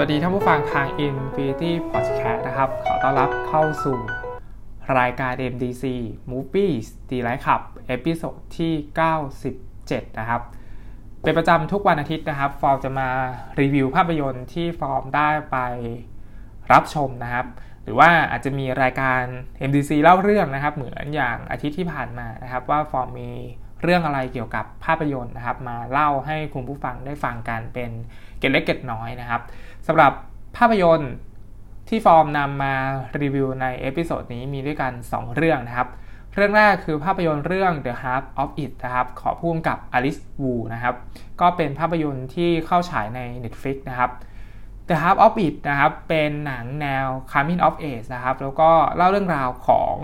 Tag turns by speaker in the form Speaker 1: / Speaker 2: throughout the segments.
Speaker 1: สวัสดีท่านผู้ฟังทาง Infinity Podcast นะครับ ขอต้อนรับเข้าสู่รายการ MDC Movies Delight Club episode ที่ 97 นะครับ เป็นประจำทุกวันอาทิตย์นะครับ ฟอร์มจะมารีวิวภาพยนตร์ที่ฟอร์มได้ไปรับชมนะครับ หรือว่าอาจจะมีรายการ MDC เล่าเรื่องนะครับ เหมือนอย่างอาทิตย์ที่ผ่านมานะครับ ว่าฟอร์มมีเรื่องอะไรเกี่ยวกับภาพยนตร์นะครับ มาเล่าให้คุณผู้ฟังได้ฟังกันเป็น เกล็ดเล็กเกล็ดน้อยนะครับสำหรับภาพยนตร์ที่ฟอร์มนำมารีวิวใน episode นี้มีด้วยกัน 2 เรื่องนะครับ เรื่องแรกคือภาพยนตร์เรื่อง The Half of It นะครับของผู้กับ Alice Wu นะครับ ก็เป็นภาพยนตร์ที่เข้าฉายใน Netflix นะครับ The Half of It นะครับ เป็นหนังแนว Coming of Age นะครับ แล้วก็เล่าเรื่องราวของ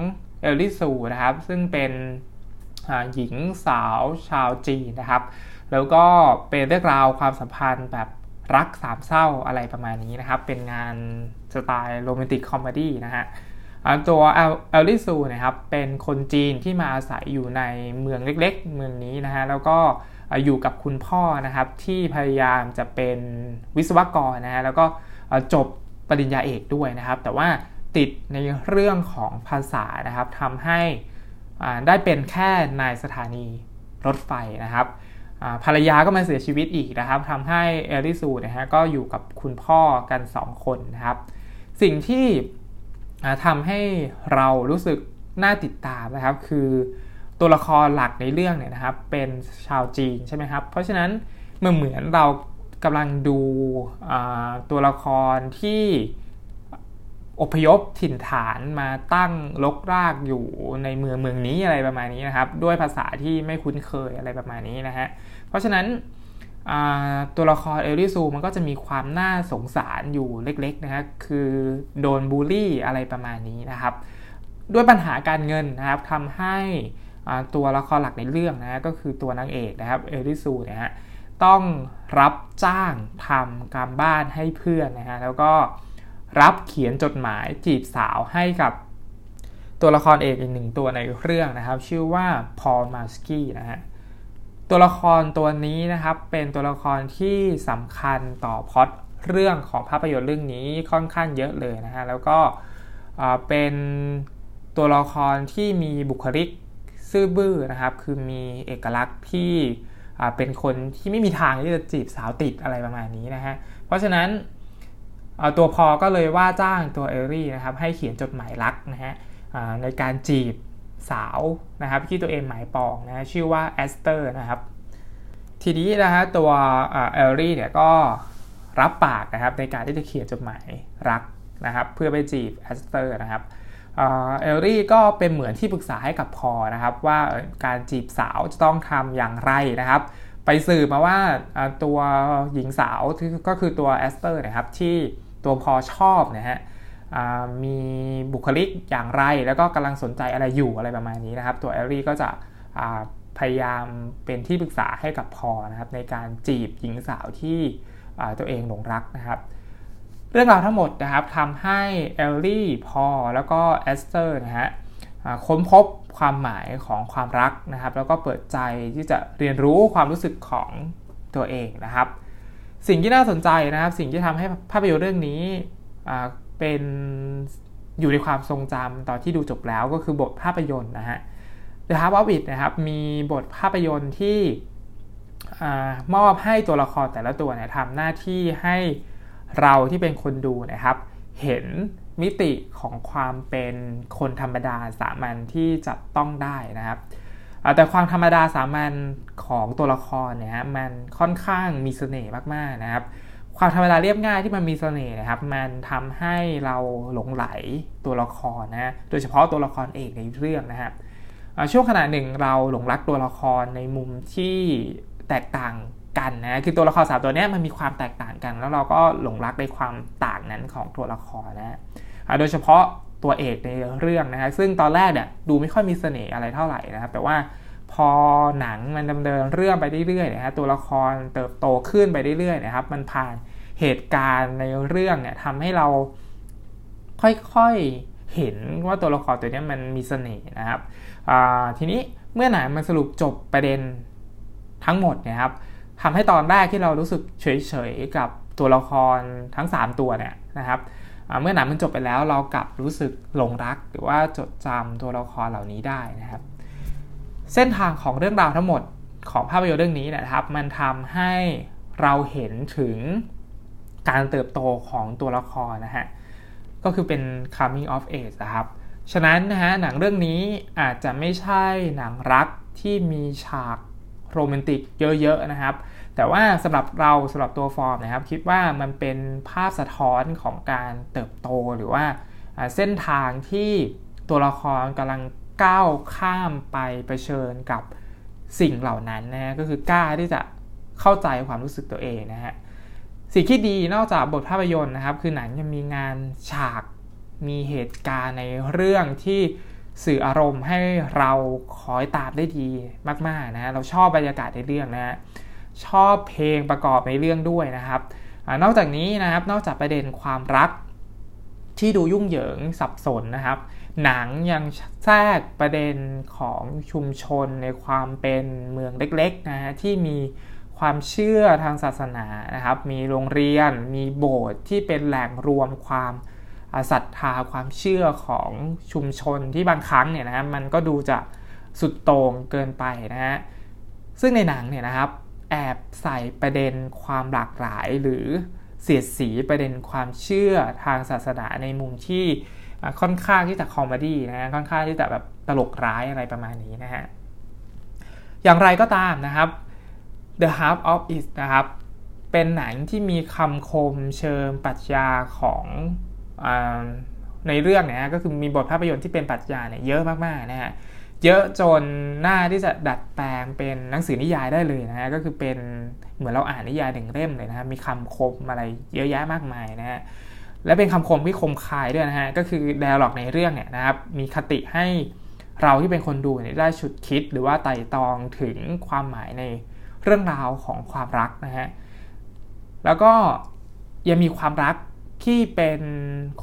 Speaker 1: Ellie Chu นะครับ ซึ่งเป็นหญิงสาวชาวจีนนะครับ แล้วก็เป็นเรื่องราวความสัมพันธ์แบบ รักสามเศร้าอะไรประมาณนี้นะครับ เป็นงานสไตล์ romantic comedy นะฮะตัว Ellie Chu นะครับเป็นคนจีนที่มาอาศัยอยู่ในเมืองเล็กๆ เมืองนี้นะฮะแล้วก็อยู่กับคุณพ่อนะครับที่พยายามจะเป็นวิศวกรนะฮะแล้วก็จบปริญญาเอกด้วยนะครับ แต่ว่าติดในเรื่องของภาษานะครับทำให้ได้เป็นแค่นายสถานีรถไฟนะครับ ภรรยาก็มาเสียชีวิตอีกนะครับทำให้เอลิซูนะฮะก็อยู่กับคุณพ่อกัน 2 คนนะครับ สิ่งที่ทำให้เรารู้สึกน่าติดตามนะครับ คือตัวละครหลักในเรื่องเนี่ยนะครับ เป็นชาวจีนใช่ไหมครับ เพราะฉะนั้นเมื่อเหมือนเรากำลังดูตัวละครที่อพยพถิ่นฐานมาตั้งลกรากอยู่ในเมืองเมืองนี้อะไรประมาณนี้นะครับ ด้วยภาษาที่ไม่คุ้นเคยอะไรประมาณนี้นะฮะ เพราะฉะนั้นตัวละครเอลิซูมันก็จะมีความน่าสงสารอยู่เล็กๆนะฮะคือโดนบูลลี่อะไรประมาณนี้นะครับ ด้วยปัญหาการเงินนะครับทำให้ตัวละครหลักในเรื่องนะก็คือตัวนางเอกนะครับเอลิซูนะฮะต้องรับจ้างทำการบ้านให้เพื่อนนะฮะแล้วก็รับเขียนจดหมายจีบสาวให้กับตัวละครเอกอีกหนึ่งตัวในเรื่องนะครับ ชื่อว่าพอลมาสกี้นะฮะ ตัวละครตัวนี้นะครับเป็นตัวละครที่สำคัญต่อพอดเรื่องของภาพยนตร์เรื่องนี้ค่อนข้างเยอะเลยนะฮะแล้วก็เป็นตัวละครที่มีบุคลิกซื่อบื้อนะครับคือมีเอกลักษณ์ที่เป็นคนที่ไม่มีทางที่จะจีบสาวติดอะไรประมาณนี้นะฮะเพราะฉะนั้นตัวพอลก็เลยว่าจ้างตัวเอลลี่นะครับให้เขียนจดหมายรักนะฮะในการจีบ สาวนะครับที่ตัวเองหมายปองนะชื่อว่าแอสเตอร์นะครับทีนี้นะฮะตัวเอลลี่เนี่ยก็รับปากนะครับในการที่จะเขียนจดหมายรักนะครับเพื่อไปจีบแอสเตอร์นะครับเอลลี่ก็เป็นเหมือนที่ปรึกษาให้กับพอลนะครับว่าการจีบสาวจะต้องทำอย่างไรนะครับ ไปสืบมาว่าตัวหญิงสาวก็คือตัวแอสเตอร์นะครับที่ตัวพอลชอบนะฮะ มีบุคลิกอย่างไร แล้วก็กำลังสนใจอะไรอยู่อะไรประมาณนี้นะครับ ตัวเอลลี่ก็จะพยายามเป็นที่ปรึกษาให้กับพอลนะครับ ในการจีบหญิงสาวที่ตัวเองหลงรักนะครับ เรื่องราวทั้งหมดนะครับทำให้เอลลี่พอลแล้วก็แอสเตอร์นะฮะค้นพบความหมายของความรักนะครับ แล้วก็เปิดใจที่จะเรียนรู้ความรู้สึกของตัวเองนะครับ สิ่งที่น่าสนใจนะครับ สิ่งที่ทำให้ภาพยนตร์เรื่องนี้ เป็นอยู่ในความทรงจำตอนที่ดูจบแล้วก็คือบทภาพยนตร์นะฮะ The Half of It นะครับ มีบทภาพยนตร์ที่มอบให้ตัวละครแต่ละตัวเนี่ยทำหน้าที่ให้เราที่เป็นคนดูนะครับ เห็นมิติของความเป็นคนธรรมดาสามัญที่จับต้องได้นะครับ แต่ความธรรมดาสามัญของตัวละครเนี่ยมันค่อนข้างมีเสน่ห์มากๆนะครับ ความธรรมดาเรียบง่ายที่มันมีเสน่ห์นะครับ มันทำให้เราหลงไหลตัวละครนะ โดยเฉพาะตัวละครเอกในเรื่องนะครับช่วงขณะหนึ่งเราหลงรักตัวละครในมุมที่แตกต่างกันนะ คือตัวละครสามตัวนี้มันมีความแตกต่างกัน แล้วเราก็หลงรักในความต่างนั้นของตัวละครนะโดยเฉพาะตัวเอกในเรื่องนะฮะซึ่งตอนแรกเนี่ยดูไม่ค่อยมีเสน่ห์อะไรเท่าไหร่นะครับ แต่ว่า พอหนังมันดำเนินเรื่องไปเรื่อยๆนะฮะตัวละครเติบโตขึ้นไปเรื่อยๆนะครับ มันผ่านเหตุการณ์ในเรื่องเนี่ยทำให้เราค่อยๆเห็นว่าตัวละครตัวนี้มันมีเสน่ห์นะครับทีนี้เมื่อหนังมันสรุปจบประเด็นทั้งหมดนะครับทำให้ตอนแรกที่เรารู้สึกเฉยๆกับตัวละครทั้ง 3 ตัวเนี่ยนะครับเมื่อหนังมันจบไปแล้วเรากลับรู้สึกหลงรักหรือว่าจดจำตัวละครเหล่านี้ได้นะครับ เส้นทางของเรื่องราวทั้งหมดของภาพยนตร์เรื่องนี้นะครับ มันทำให้เราเห็นถึงการเติบโตของตัวละครนะฮะ ก็คือเป็น coming of age นะครับ ฉะนั้นนะฮะหนังเรื่องนี้อาจจะไม่ใช่หนังรักที่มีฉากโรแมนติกเยอะๆนะครับ แต่ว่าสำหรับเราสำหรับตัวฟอร์มนะครับ คิดว่ามันเป็นภาพสะท้อนของการเติบโตหรือว่าเส้นทางที่ตัวละครกำลัง ก้าวข้ามไปเผชิญกับสิ่งเหล่านั้นนะก็คือกล้าที่จะเข้าใจความรู้สึกตัวเองนะฮะสิ่งที่ดีนอกจากบทภาพยนตร์นะครับ คือหนังยังมีงานฉากมีเหตุการณ์ในเรื่องที่สื่ออารมณ์ให้เราคอยตามได้ดีมากๆนะเราชอบบรรยากาศในเรื่องนะ ชอบเพลงประกอบในเรื่องด้วยนะครับอนอกจากนี้นะครับนอกจากประเด็นความรักที่ดูยุ่งเหยิงสับสนนะครับ หนังยังแทรกประเด็นของชุมชนในความเป็นเมืองเล็กๆนะฮะที่มีความเชื่อทางศาสนานะครับ มีโรงเรียน มีโบสถ์ที่เป็นแหล่งรวมความศรัทธาความเชื่อของชุมชนที่บางครั้งเนี่ยนะมันก็ดูจะสุดโต่งเกินไปนะฮะ ซึ่งในหนังเนี่ยนะครับ แอบใส่ประเด็นความหลากหลายหรือเสียดสีประเด็นความเชื่อทางศาสนาในมุมที่ ค่อนข้างที่จะ comedy นะฮะค่อนข้างที่จะแบบตลกร้ายอะไรประมาณนี้นะฮะอย่างไรก็ตามนะครับ The Half of It นะครับ เป็นหนังที่มีคำคมเชิงปรัชญาของอในเรื่องเนี่ยก็คือมีบทภาพยนตร์ที่เป็นปรัชญาเนี่ยเยอะมากๆนะฮะเยอะจนน่าที่จะดัดแปลงเป็นหนังสือนิยายได้เลยนะฮะก็คือเป็นเหมือนเราอ่านนิยายหนึ่งเล่มเลยนะฮะมีคำคมอะไรเยอะแยะมากมายนะฮะ และเป็นคำคมที่คมคายด้วยนะฮะ ก็คือไดอะล็อกในเรื่องเนี่ยนะครับ มีคติให้เราที่เป็นคนดูเนี่ยได้ฉุดคิดหรือว่าไต่ตองถึงความหมายในเรื่องราวของความรักนะฮะ แล้วก็ยังมีความรักที่เป็น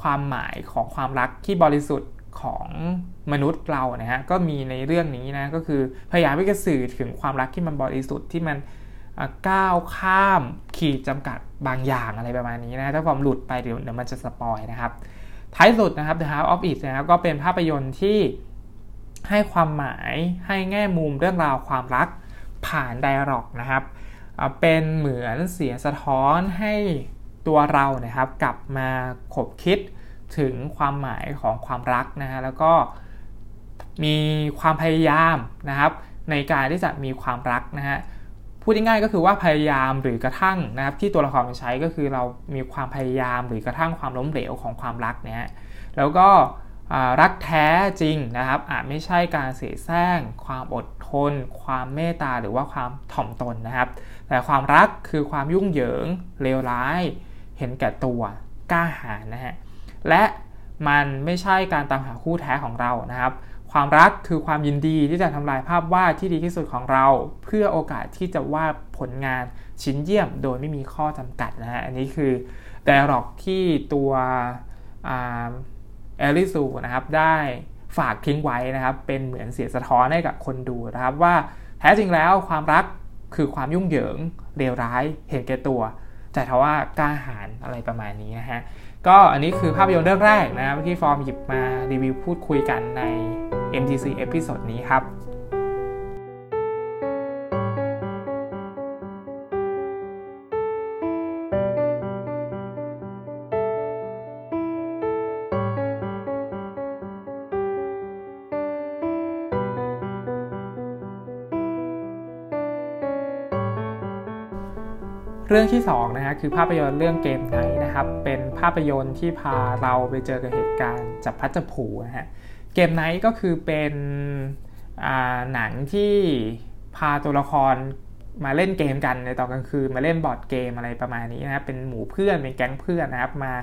Speaker 1: ความหมายของความรักที่บริสุทธิ์ของมนุษย์เรานะฮะ ก็มีในเรื่องนี้นะ ก็คือพยายามที่จะสื่อถึงความรักที่มันบริสุทธิ์ที่มันก้าวข้ามขีดจำกัด บางอย่างอะไรประมาณนี้นะ ถ้าความหลุดไปเดี๋ยวเดี๋ยวมันจะสปอยนะครับ ท้ายสุดนะครับ The House of It นะครับก็เป็นภาพยนตร์ที่ให้ความหมายให้แง่มุมเรื่องราวความรักผ่านไดอะล็อกนะครับ เป็นเหมือนเสียงสะท้อนให้ตัวเรานะครับ กลับมาขบคิดถึงความหมายของความรักนะฮะแล้วก็มีความพยายามนะครับ ในการที่จะมีความรักนะฮะ พูดง่ายๆก็คือว่าพยายามหรือกระทั่งนะครับที่ตัวละครมันใช้ก็คือเรามีความพยายามหรือกระทั่งความล้มเหลวของความรักเนี่ยแล้วก็รักแท้จริงนะครับอาจไม่ใช่การเสียแซงความอดทน ความเมตตาหรือว่าความถ่อมตนนะครับ แต่ความรักคือความยุ่งเหยิงเลวร้าย เห็นแก่ตัวกล้าหาญนะฮะและมันไม่ใช่การตามหาคู่แท้ของเรานะครับ ความรักคือความยินดีที่จะทำลายภาพวาดที่ดีที่สุดของเรา เพื่อโอกาสที่จะวาดผลงานชิ้นเยี่ยมโดยไม่มีข้อจำกัดนะฮะ อันนี้คือไดอะล็อกที่ตัวเอลิซูนะครับได้ฝากทิ้งไว้นะครับ เป็นเหมือนเสียสะท้อนให้กับคนดูนะครับว่าแท้จริงแล้วความรักคือความยุ่งเหยิงเลวร้ายเห็นแก่ตัว แต่ทว่ากล้าหาญอะไรประมาณนี้นะฮะ ก็อันนี้คือภาพยนตร์เรื่องแรกนะที่ฟอร์มหยิบมารีวิวพูดคุยกันใน MDC episode นี้ครับเรื่องที่2นะฮะคือภาพยนตร์เรื่องเกมไน นะครับ เป็นภาพยนตร์ที่พาเราไปเจอกับเหตุการณ์จับพัดจับผูนะฮะ เกมไนท์ก็คือเป็นหนังที่พาตัวละครมาเล่นเกมกันในตอนกลางคืนมาเล่นบอร์ดเกมอะไรประมาณนี้นะครับเป็นหมู่เพื่อนเป็นแก๊งเพื่อนนะครับ มา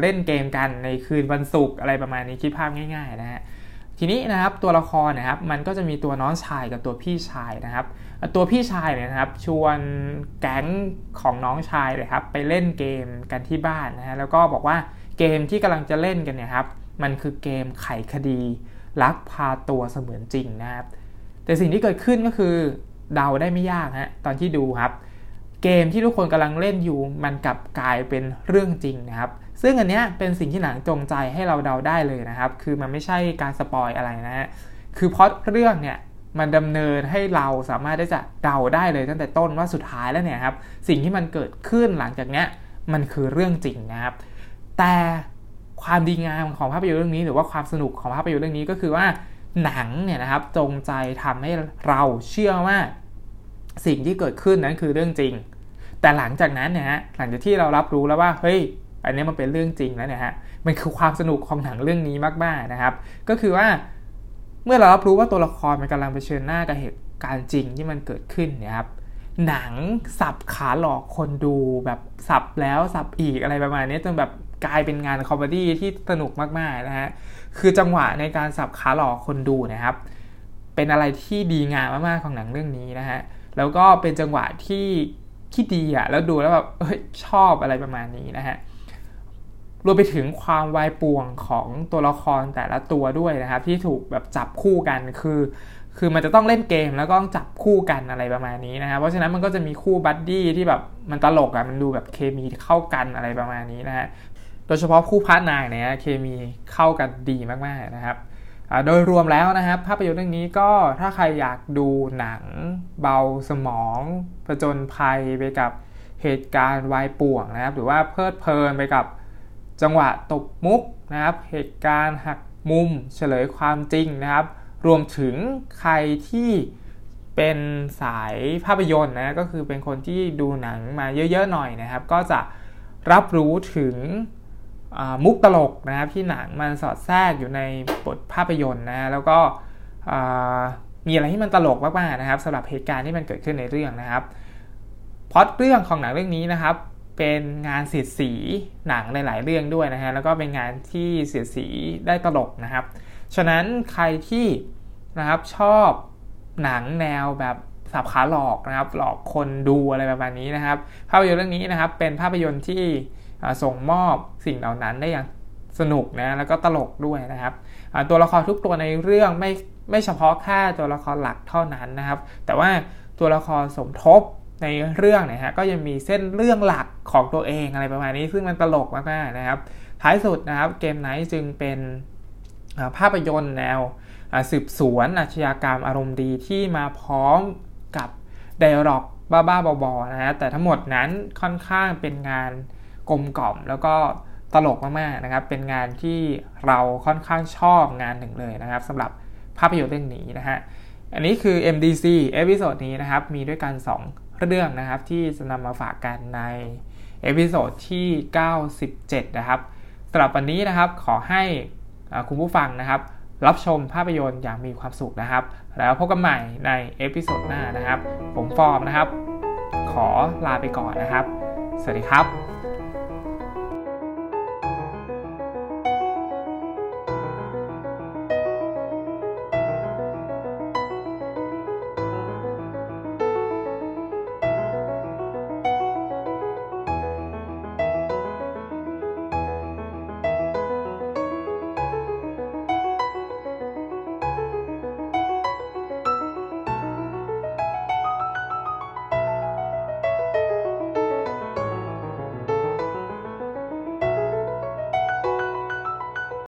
Speaker 1: เล่นเกมกันในคืนวันศุกร์อะไรประมาณนี้คิดภาพง่าย ๆ นะฮะทีนี้นะครับตัวละครนะครับมันก็จะมีตัวน้องชายกับตัวพี่ชายนะครับ ตัวพี่ชายเนี่ยนะครับชวนแก๊งของน้องชายเลยครับไปเล่นเกมกันที่บ้านนะฮะแล้วก็บอกว่าเกมที่กำลังจะเล่นกันเนี่ยครับมันคือเกมไขคดีลักพาตัวเสมือนจริงนะครับแต่สิ่งที่เกิดขึ้นก็คือเดาได้ไม่ยากฮะตอนที่ดูครับ เกมที่ทุกคนกำลังเล่นอยู่มันกลับกลายเป็นเรื่องจริงนะครับ ซึ่งอันเนี้ยเป็นสิ่งที่หนังจงใจให้เราเดาได้เลยนะครับ คือมันไม่ใช่การสปอยอะไรนะฮะคือเพราะเรื่องเนี่ย มันดำเนินให้เราสามารถที่จะเดาได้เลยตั้งแต่ต้นว่าสุดท้ายแล้วเนี่ยครับสิ่งที่มันเกิดขึ้นหลังจากเนี้ยมันคือเรื่องจริงนะครับ แต่ความดีงามของภาพยนตร์เรื่องนี้ หรือว่าความสนุกของภาพยนตร์เรื่องนี้ก็คือว่าหนังเนี่ยนะครับจงใจทำให้เราเชื่อว่าสิ่งที่เกิดขึ้นนั้นคือเรื่องจริง แต่หลังจากนั้นเนี่ยฮะหลังจากที่เรารับรู้แล้วว่าเฮ้ยอันนี้มันเป็นเรื่องจริงแล้วเนี่ยฮะมันคือความสนุกของหนังเรื่องนี้มากๆนะครับ ก็คือว่า เมื่อเรารับรู้ว่าตัวละครมันกำลังเผชิญหน้ากับเหตุการณ์จริงที่มันเกิดขึ้นเนี่ยครับหนังสับขาหลอกคนดูแบบสับแล้วสับอีกอะไรประมาณนี้จนแบบกลายเป็นงาน comedy ที่สนุกมากๆนะฮะคือจังหวะในการสับขาหลอกคนดูนะครับ เป็นอะไรที่ดีงามมากๆของหนังเรื่องนี้นะฮะแล้วก็เป็นจังหวะที่ที่ดีอะแล้วดูแล้วแบบเฮ้ยชอบอะไรประมาณนี้นะฮะ รวมไปถึงความวายป่วงของตัวละครแต่ละตัวด้วยนะครับ ที่ถูกแบบจับคู่กันคือ คือมันจะต้องเล่นเกมแล้วก็ต้องจับคู่กันอะไรประมาณนี้นะครับเพราะฉะนั้นมันก็จะมีคู่ buddy ที่แบบมันตลกอะมันดูแบบเคมีเข้ากันอะไรประมาณนี้นะฮะโดยเฉพาะคู่ partner เนี่ยเคมีเข้ากันดีมากๆนะครับโดยรวมแล้วนะครับ ภาพยนตร์เรื่องนี้ก็ถ้าใครอยากดูหนัง เบาสมองผจญภัยไปกับเหตุการณ์วายป่วงนะครับ หรือว่าเพลิดเพลินไปกับ จังหวะตบมุกนะครับ เหตุการณ์หักมุมเฉลยความจริงนะครับ รวมถึงใครที่เป็นสายภาพยนตร์นะก็คือเป็นคนที่ดูหนังมาเยอะๆหน่อยนะครับ ก็จะรับรู้ถึงมุกตลกนะครับที่หนังมันสอดแทรกอยู่ในบทภาพยนตร์นะแล้วก็มีอะไรที่มันตลกมากๆนะครับสำหรับเหตุการณ์ที่มันเกิดขึ้นในเรื่องนะครับพอดเรื่องของหนังเรื่องนี้นะครับ เป็นงานเสียดสีหนังหลาย ๆ เรื่องด้วยนะฮะแล้วก็เป็นงานที่เสียดสีได้ตลกนะครับ ฉะนั้นใครที่นะครับชอบหนังแนวแบบสับขาหลอกนะครับ หลอกคนดูอะไรประมาณนี้นะครับ ภาพยนตร์เรื่องนี้นะครับ เป็นภาพยนตร์ที่ส่งมอบสิ่งเหล่านั้นได้อย่างสนุกนะแล้วก็ตลกด้วยนะครับตัวละครทุกตัวในเรื่องไม่ไม่เฉพาะแค่ตัวละครหลักเท่านั้นนะครับ แต่ว่าตัวละครสมทบ ในเรื่องนะฮะก็ยังมีเส้นเรื่องหลักของตัวเองอะไรประมาณนี้ ซึ่งมันตลกมากๆนะครับ ท้ายสุดนะครับเกมไนท์จึงเป็นภาพยนตร์แนวสืบสวนอาชญากรรมอารมณ์ดีที่มาพร้อมกับไดอะล็อกบ้าๆบอๆนะฮะแต่ทั้งหมดนั้นค่อนข้างเป็นงานกลมกล่อมแล้วก็ตลกมากๆนะครับ เป็นงานที่เราค่อนข้างชอบงานหนึ่งเลยนะครับสำหรับภาพยนตร์เรื่องนี้นะฮะ อันนี้คือ MDC episode นี้นะครับ มีด้วยกัน 2 เรื่องนะครับที่จะนำมาฝากกันใน episode ที่ 97 นะครับสำหรับวันนี้นะครับขอให้คุณผู้ฟังนะครับ รับชมภาพยนตร์อย่างมีความสุขนะครับ แล้วพบกันใหม่ใน episode หน้านะครับ ผมฟอร์มนะครับ ขอลาไปก่อนนะครับ สวัสดีครับ